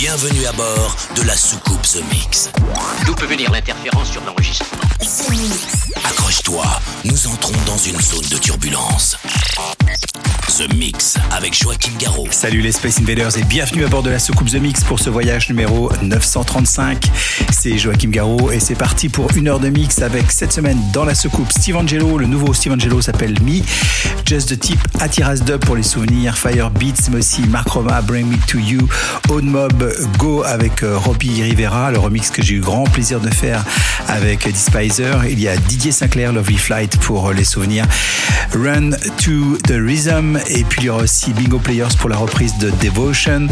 Bienvenue à bord de la soucoupe The Mix. D'où peut venir l'interférence sur l'enregistrement Accroche-toi, nous entrons dans une zone de turbulence. The Mix avec Joachim Garraud. Salut les Space Invaders et bienvenue à bord de la soucoupe The Mix pour ce voyage numéro 935. C'est Joachim Garraud et c'est parti pour une heure de mix avec cette semaine dans la soucoupe Steve Angelo. Le nouveau Steve Angelo s'appelle Me. Just the Tip, Atiras Dub pour les souvenirs, Fire Beats, mais aussi Mark Roma, Bring Me to You, Own Mob, Go avec euh, Robbie Rivera, le remix que j'ai eu grand plaisir de faire avec Despiser. Il y a Didier Sinclair, Lovely Flight pour euh, les souvenirs, Run to the Rhythm et puis il y aura aussi Bingo Players pour la reprise de Devotion.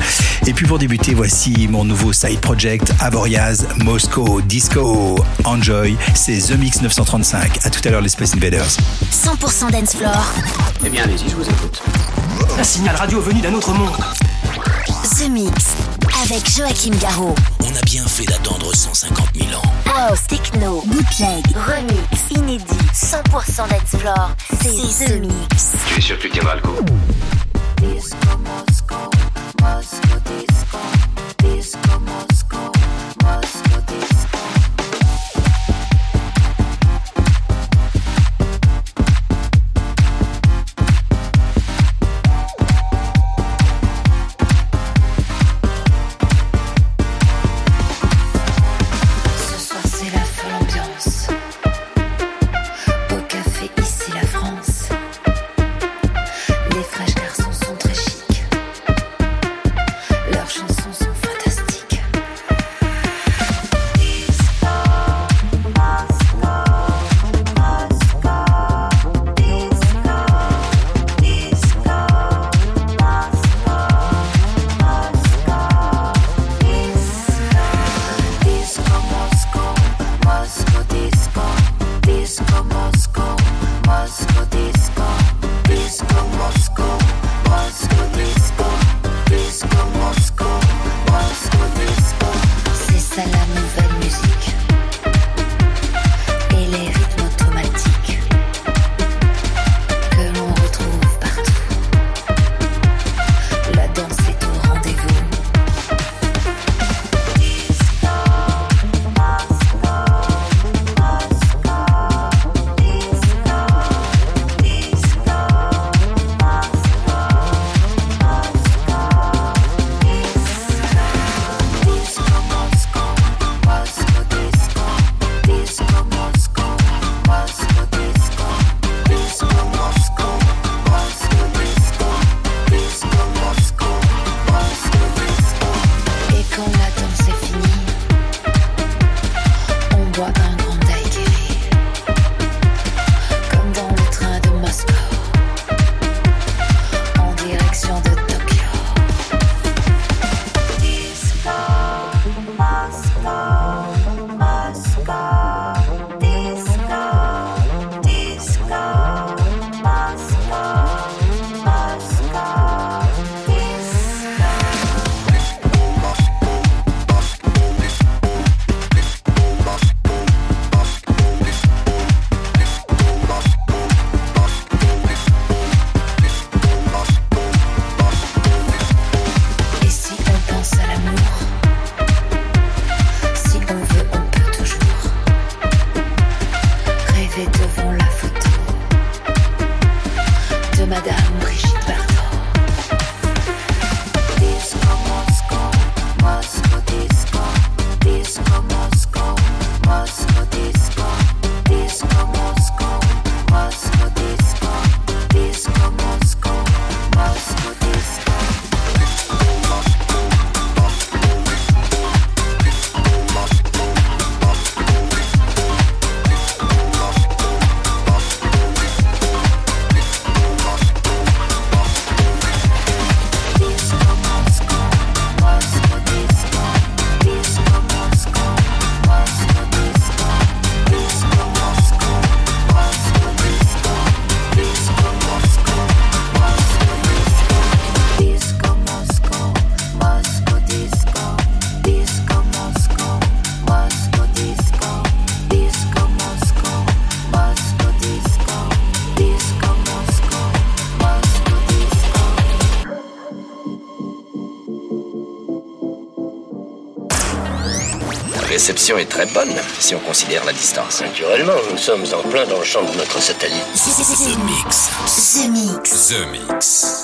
Et puis pour débuter, voici mon nouveau side project, Avoriaz, Moscow, Disco, Enjoy. C'est The Mix 935. À tout à l'heure les Space Invaders. 100% dance floor. Eh bien, allez-y, je vous écoute. Un signal radio venu d'un autre monde. The Mix avec Joachim Garraud. On a bien fait d'attendre 150 000 ans. House, techno, bootleg, remix, inédit, 100% dance floor. C'est The Mix. Tu es sûr que tu tiendras le coup Ce est très bonne, si on considère la distance. Naturellement, nous sommes en plein dans le champ de notre satellite. The Mix. The Mix. The Mix.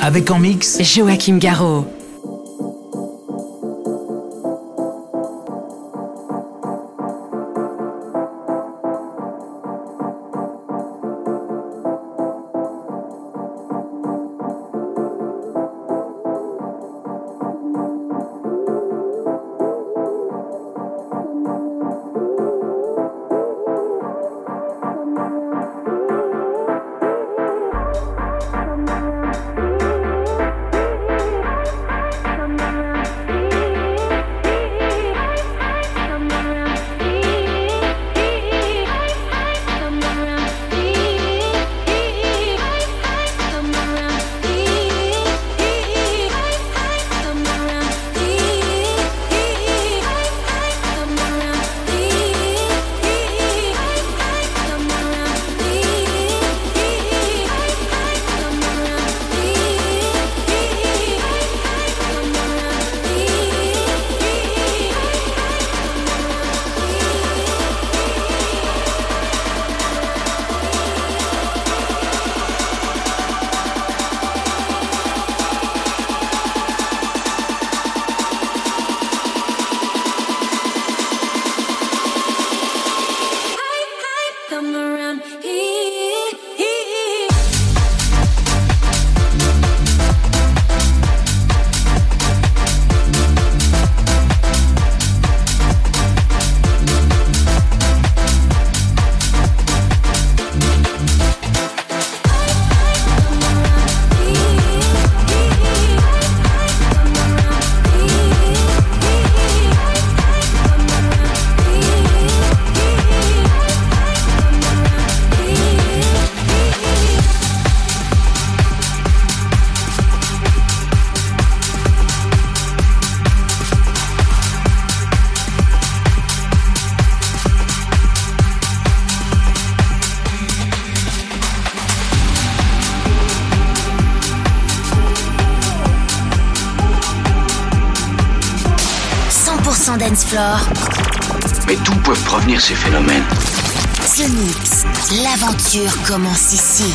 Avec en mix Joachim Garraud. Ces phénomènes Mix, l'aventure commence ici.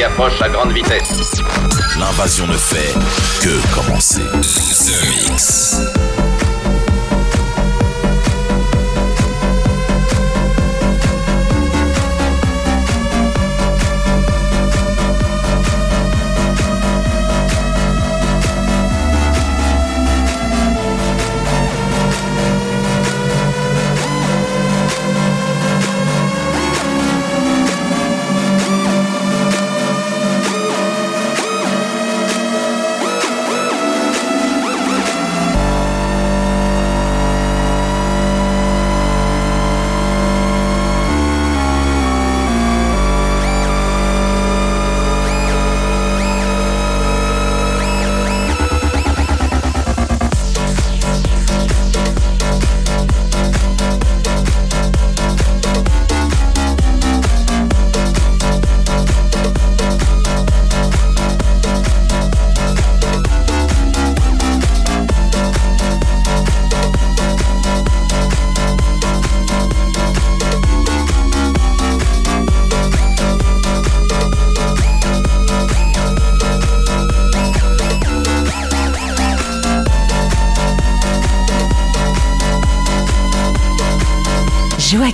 Approche à grande vitesse. L'invasion ne fait que commencer. The Mix.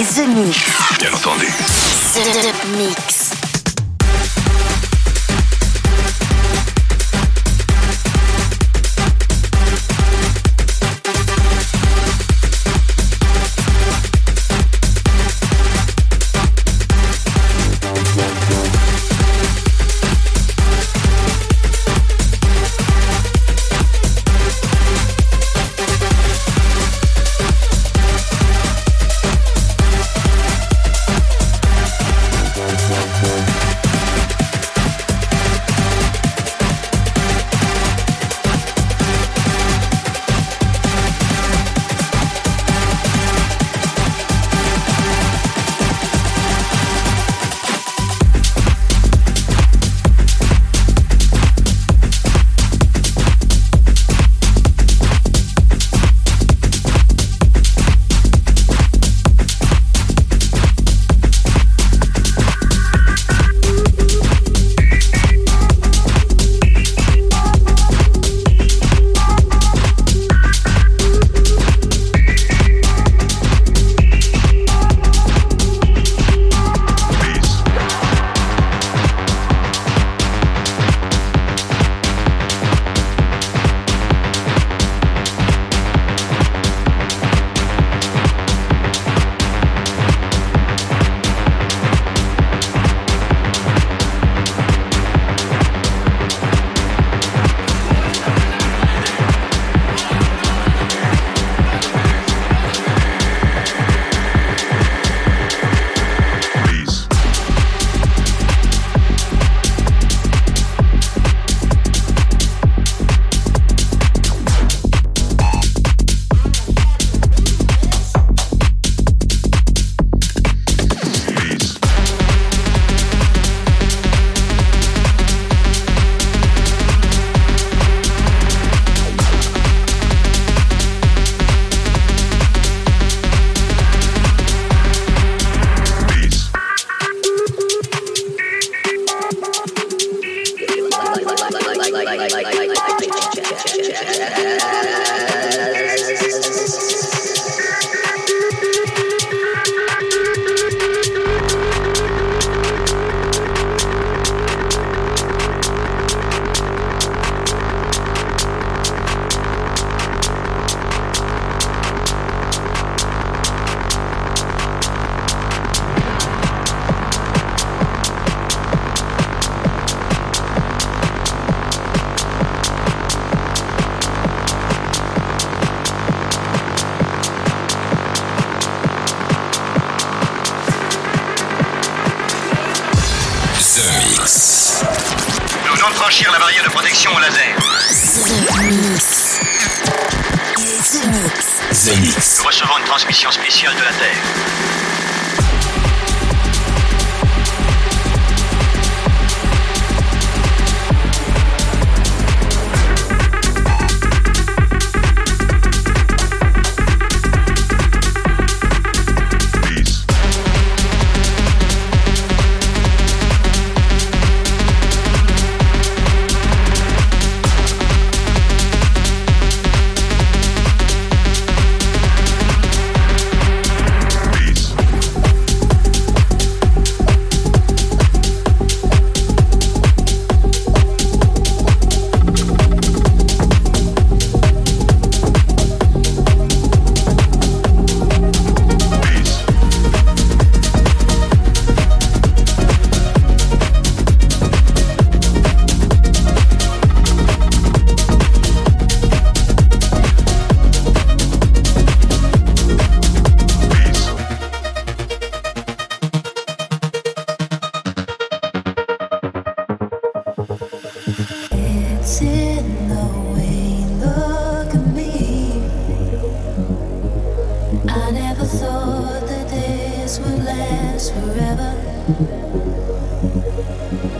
La thank you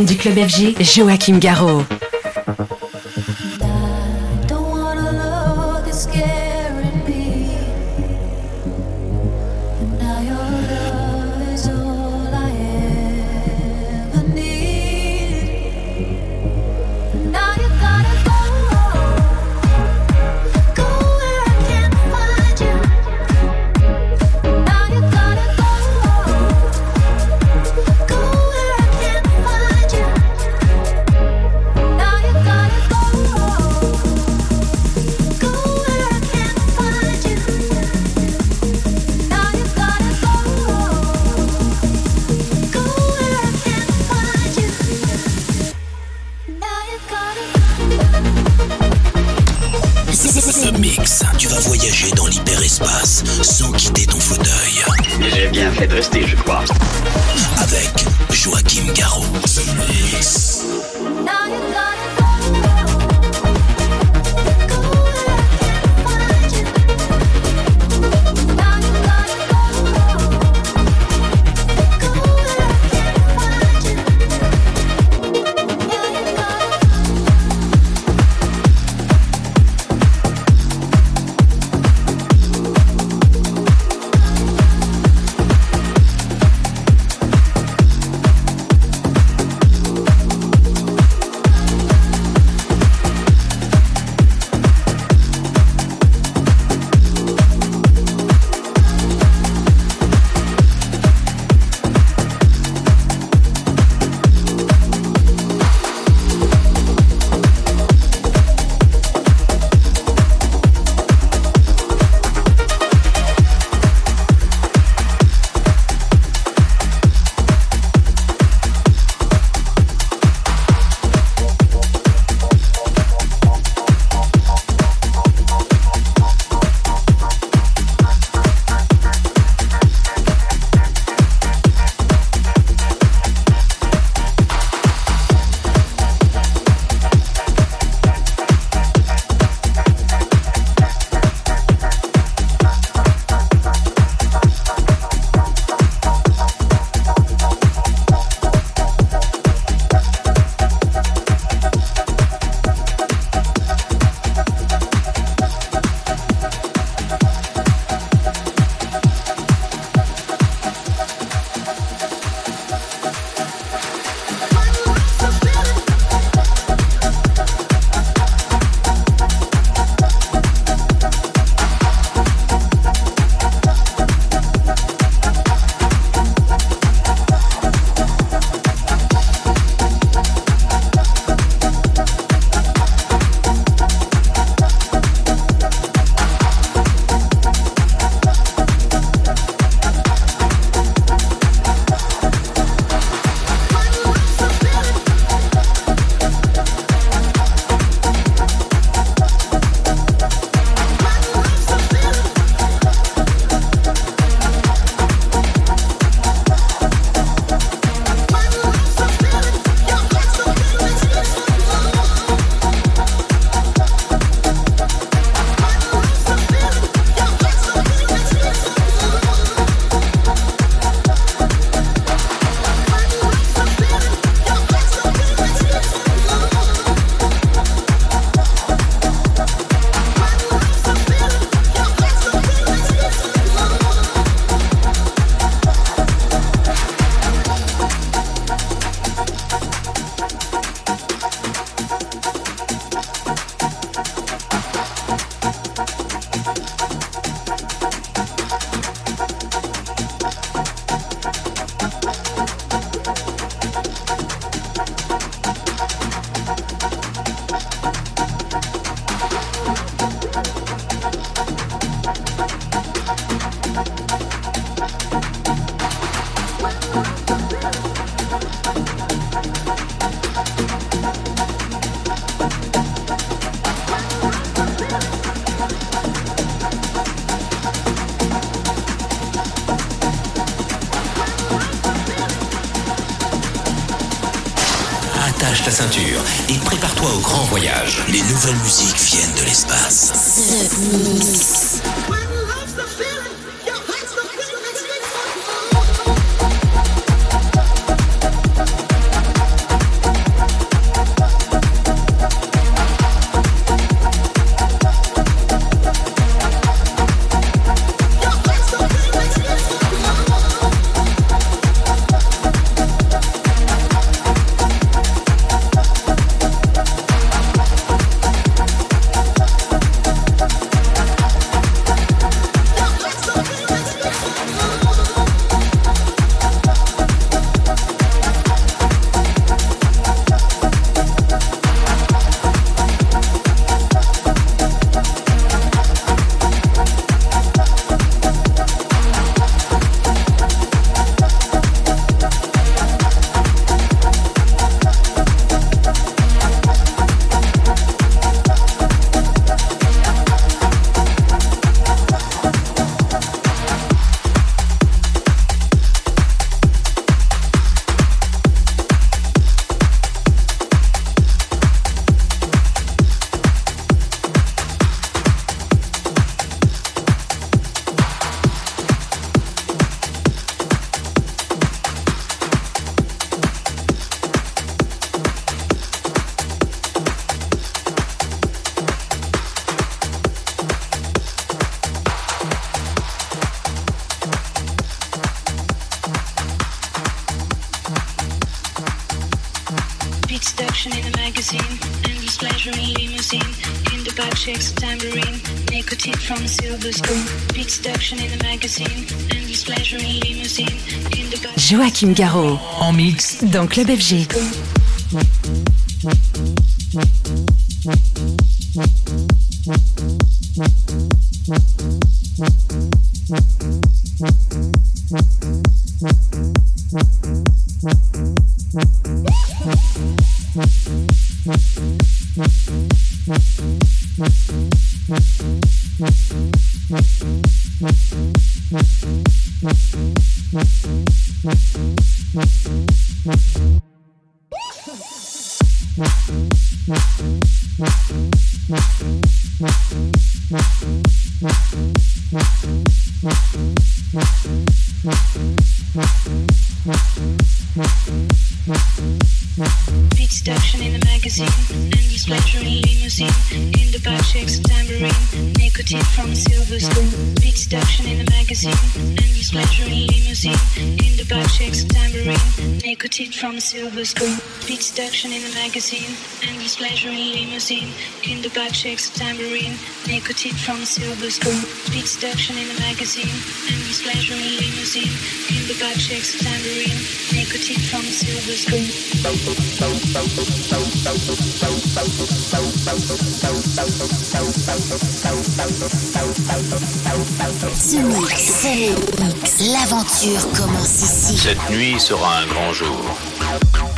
du club FG, Joachim Garraud. Joachim Garraud. En mix dans Club FG. Silver spoon. Beat seduction in a magazine. Endless pleasure in limousine. In the back shakes a tambourine. Nicotine from a silver spoon. Beat seduction in a magazine. Endless pleasure in limousine. In the back shakes a tambourine. Nicotine from a silver spoon. L'aventure commence ici. Cette nuit sera un grand jour. out.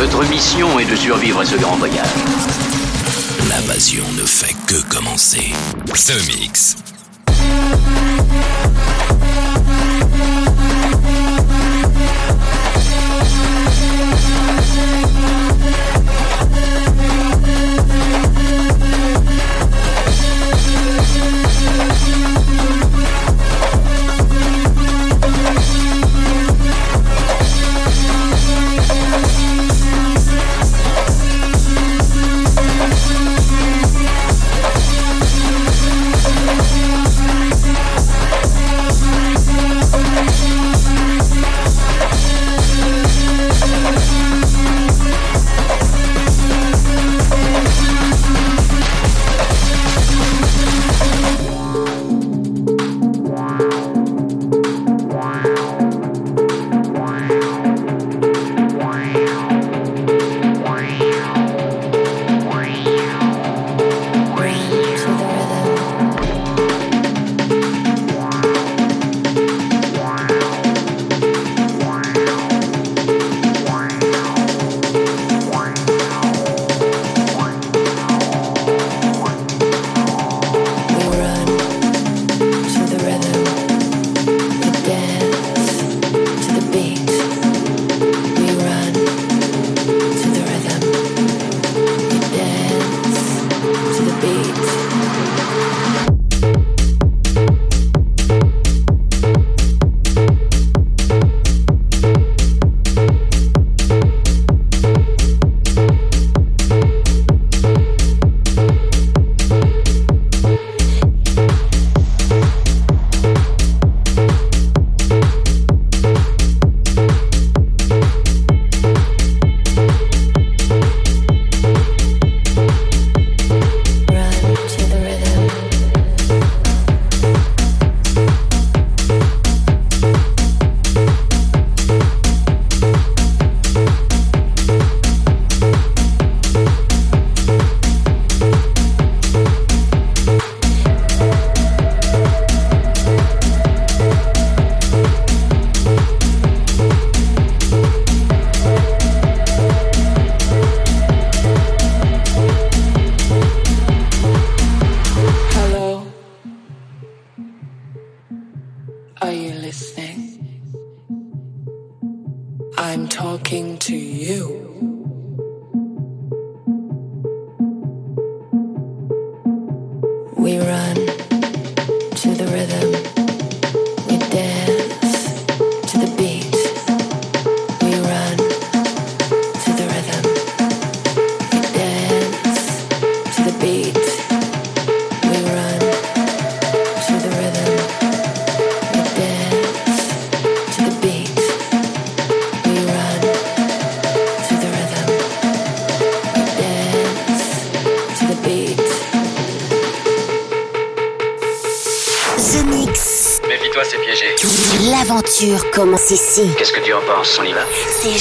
Notre mission est de survivre à ce grand voyage. L'invasion ne fait que commencer. The Mix.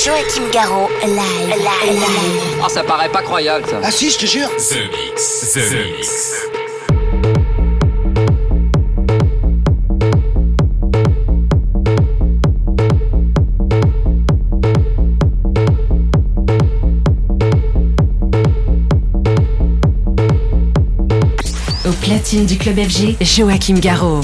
Joachim Garraud, live, live, live. Oh, ça paraît pas croyable, ça. Ah si, je te jure. The Mix, The, Mix. Au platine du club FG, Joachim Garraud.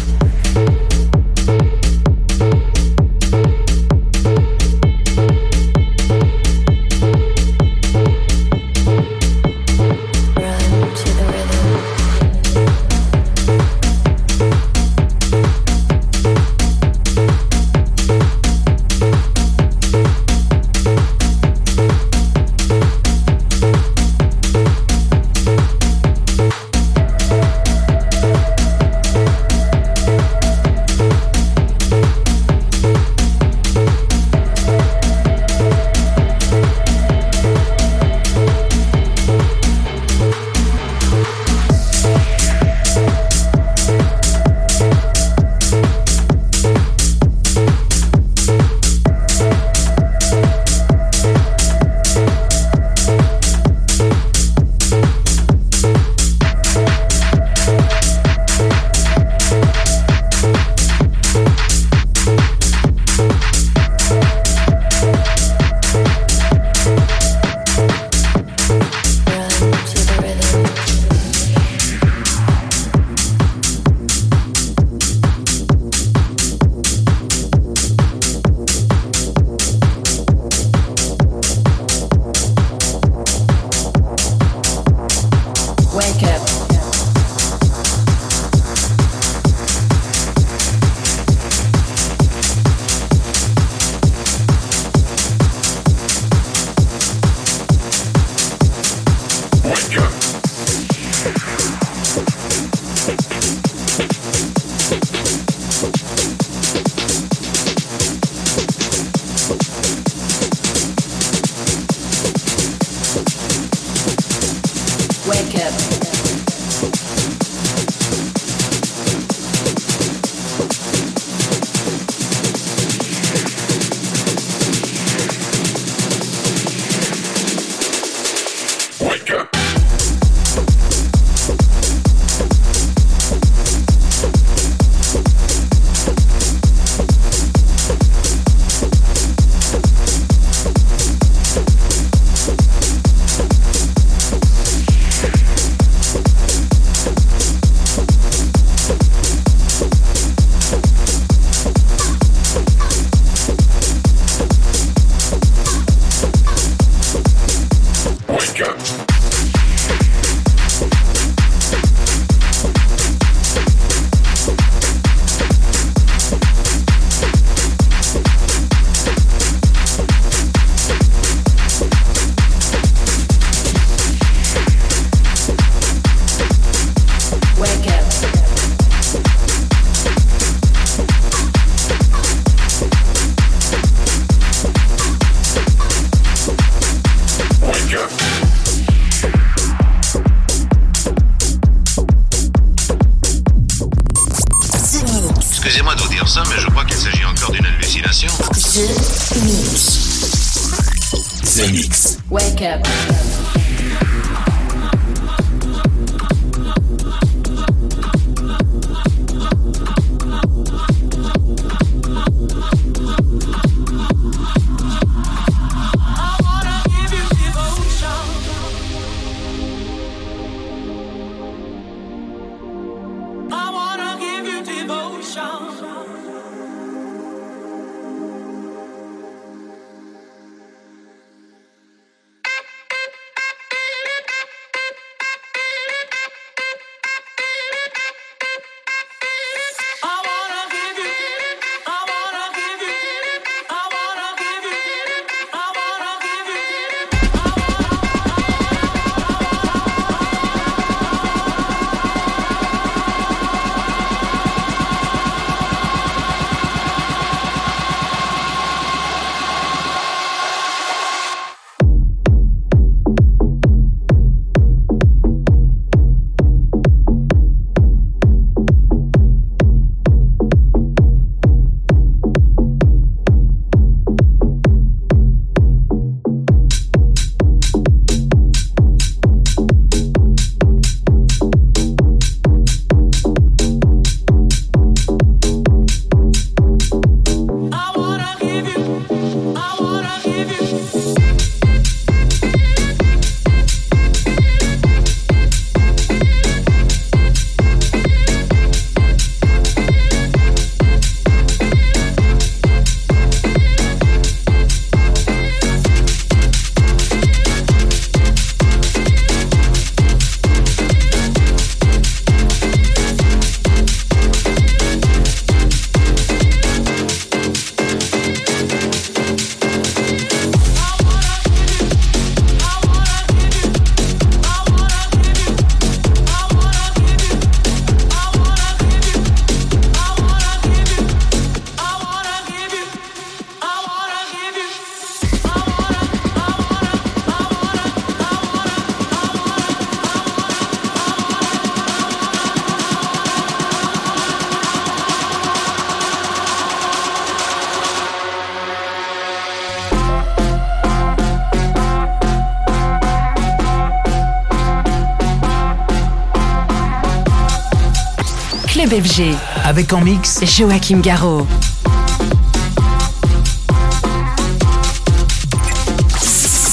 Avec en mix Joachim Garraud.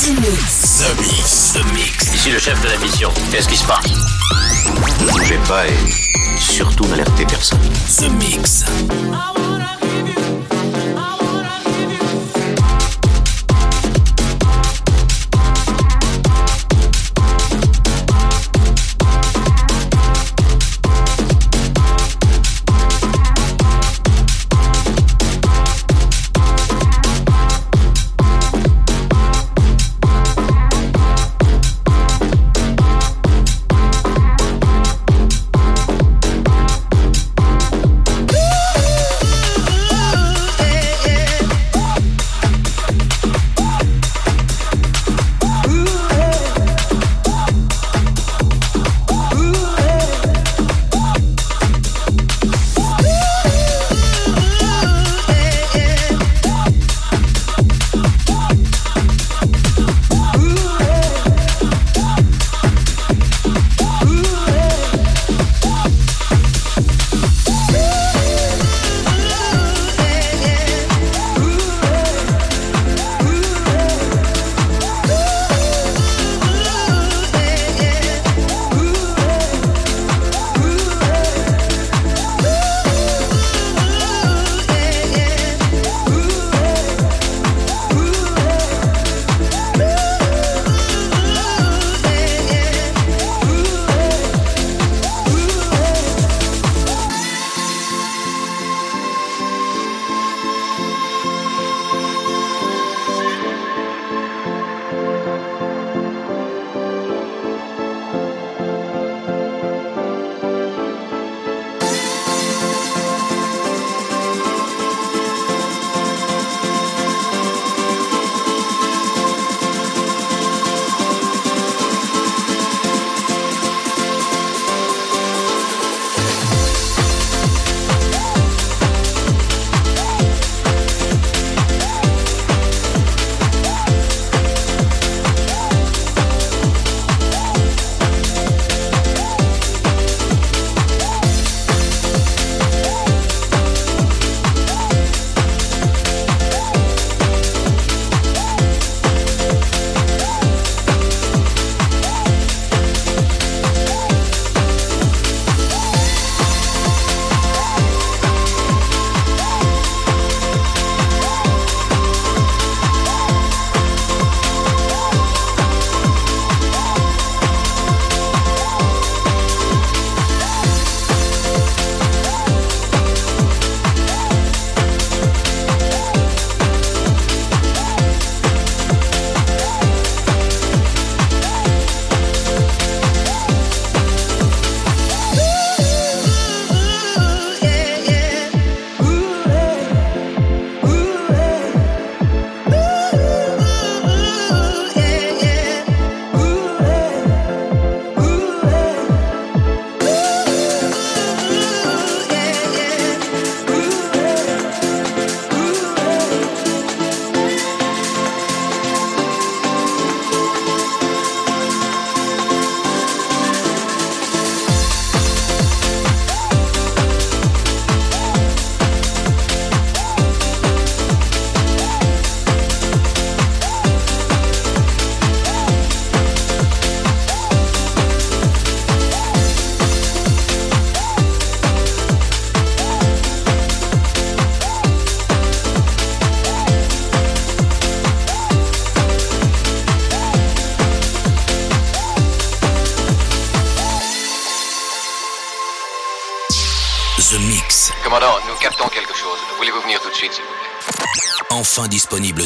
The Mix. The Mix. Ici le chef de la mission. Qu'est-ce qui se passe? Ne bougez pas et surtout n'alertez personne. The Mix.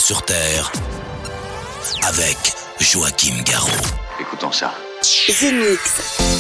Sur Terre avec Joachim Garraud. Écoutons ça. The Mix.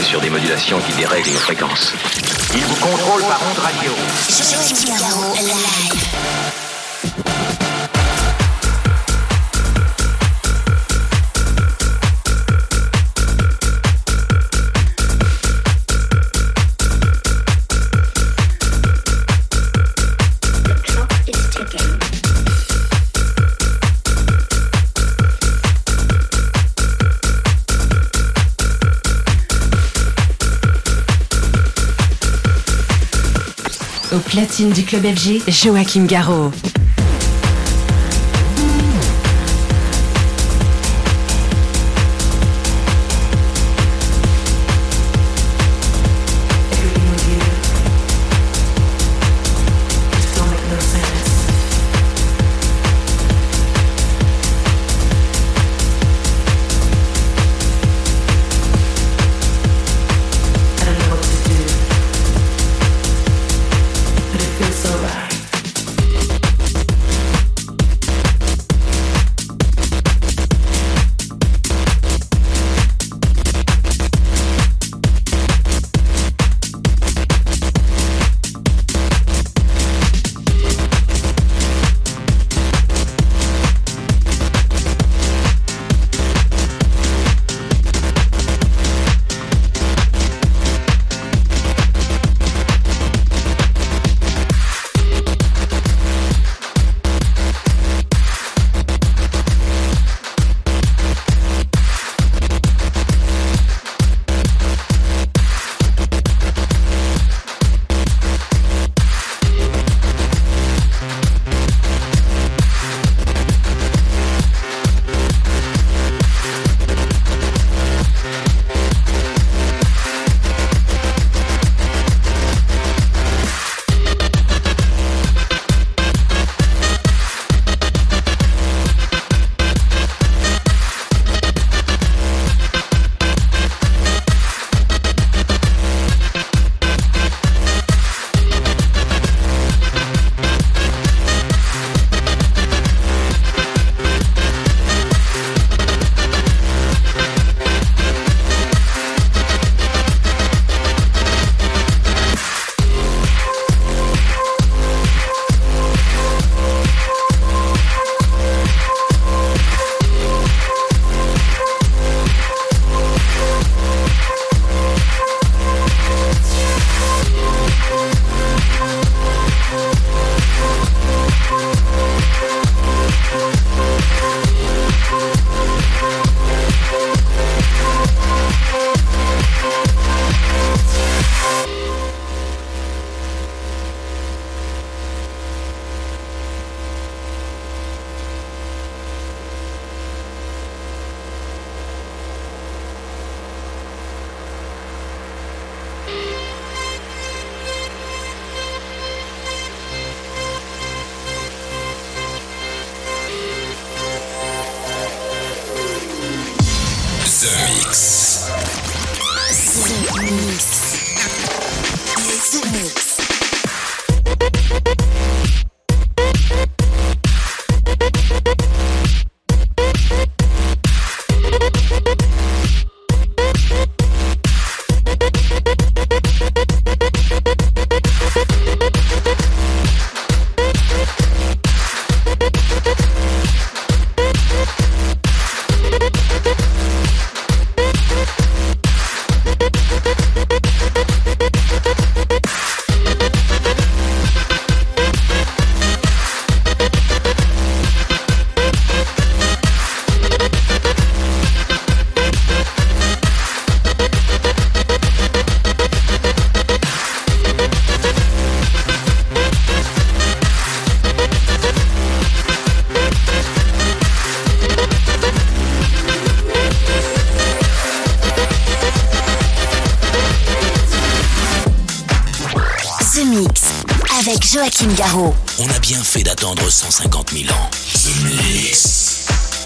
Sur des modulations qui dérèglent nos fréquences. Platine du club FG, Joachim Garraud.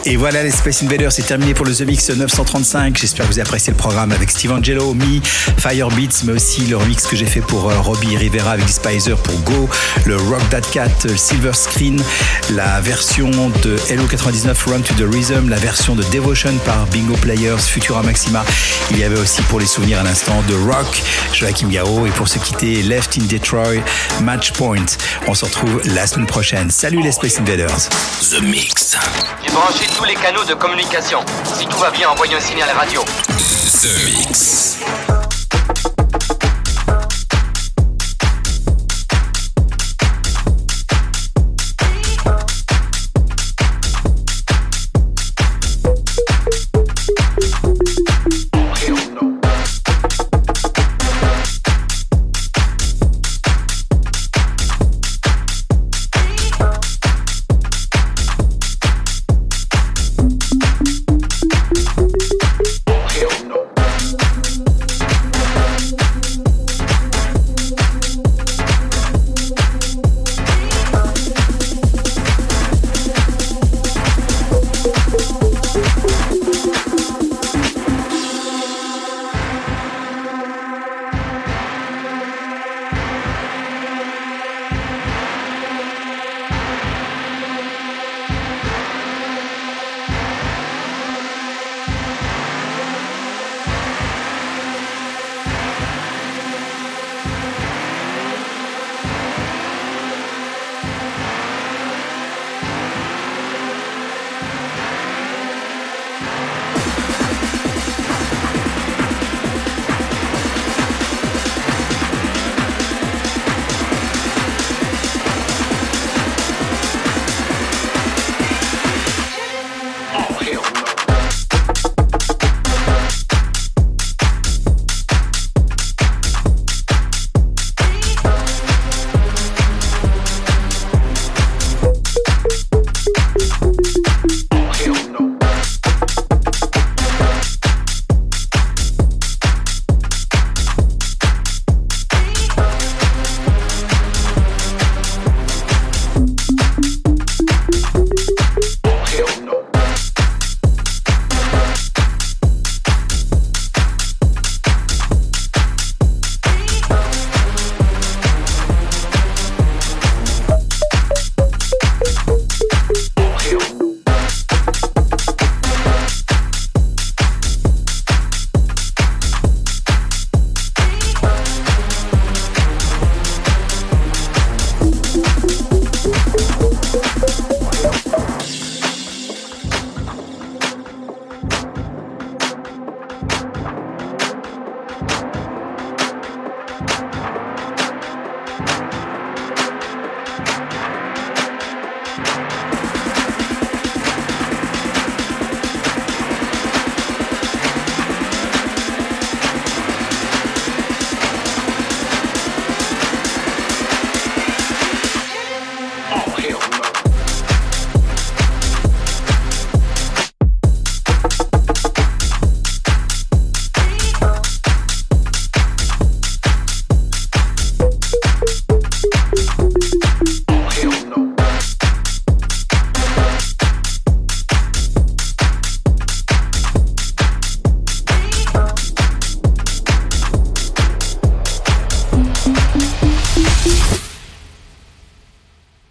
Et voilà, les Space Invaders, c'est terminé pour le The Mix 935. J'espère que vous avez apprécié le programme avec Steve Angelo, Me, Firebeats, mais aussi le remix que j'ai fait pour euh, Robbie Rivera avec Spicer pour Go, le Rock That Cat, Silver Screen, la version de Hello 99 Run to the Rhythm, la version de Devotion par Bingo Players, Futura Maxima. Il y avait aussi pour les souvenirs à l'instant de Rock, Joachim Garraud et pour se quitter, Left in Detroit, Match Point. On se retrouve la semaine prochaine. Salut les Space Invaders. The Mix tous les canaux de communication. Si tout va bien, envoyez un signal radio. The Mix.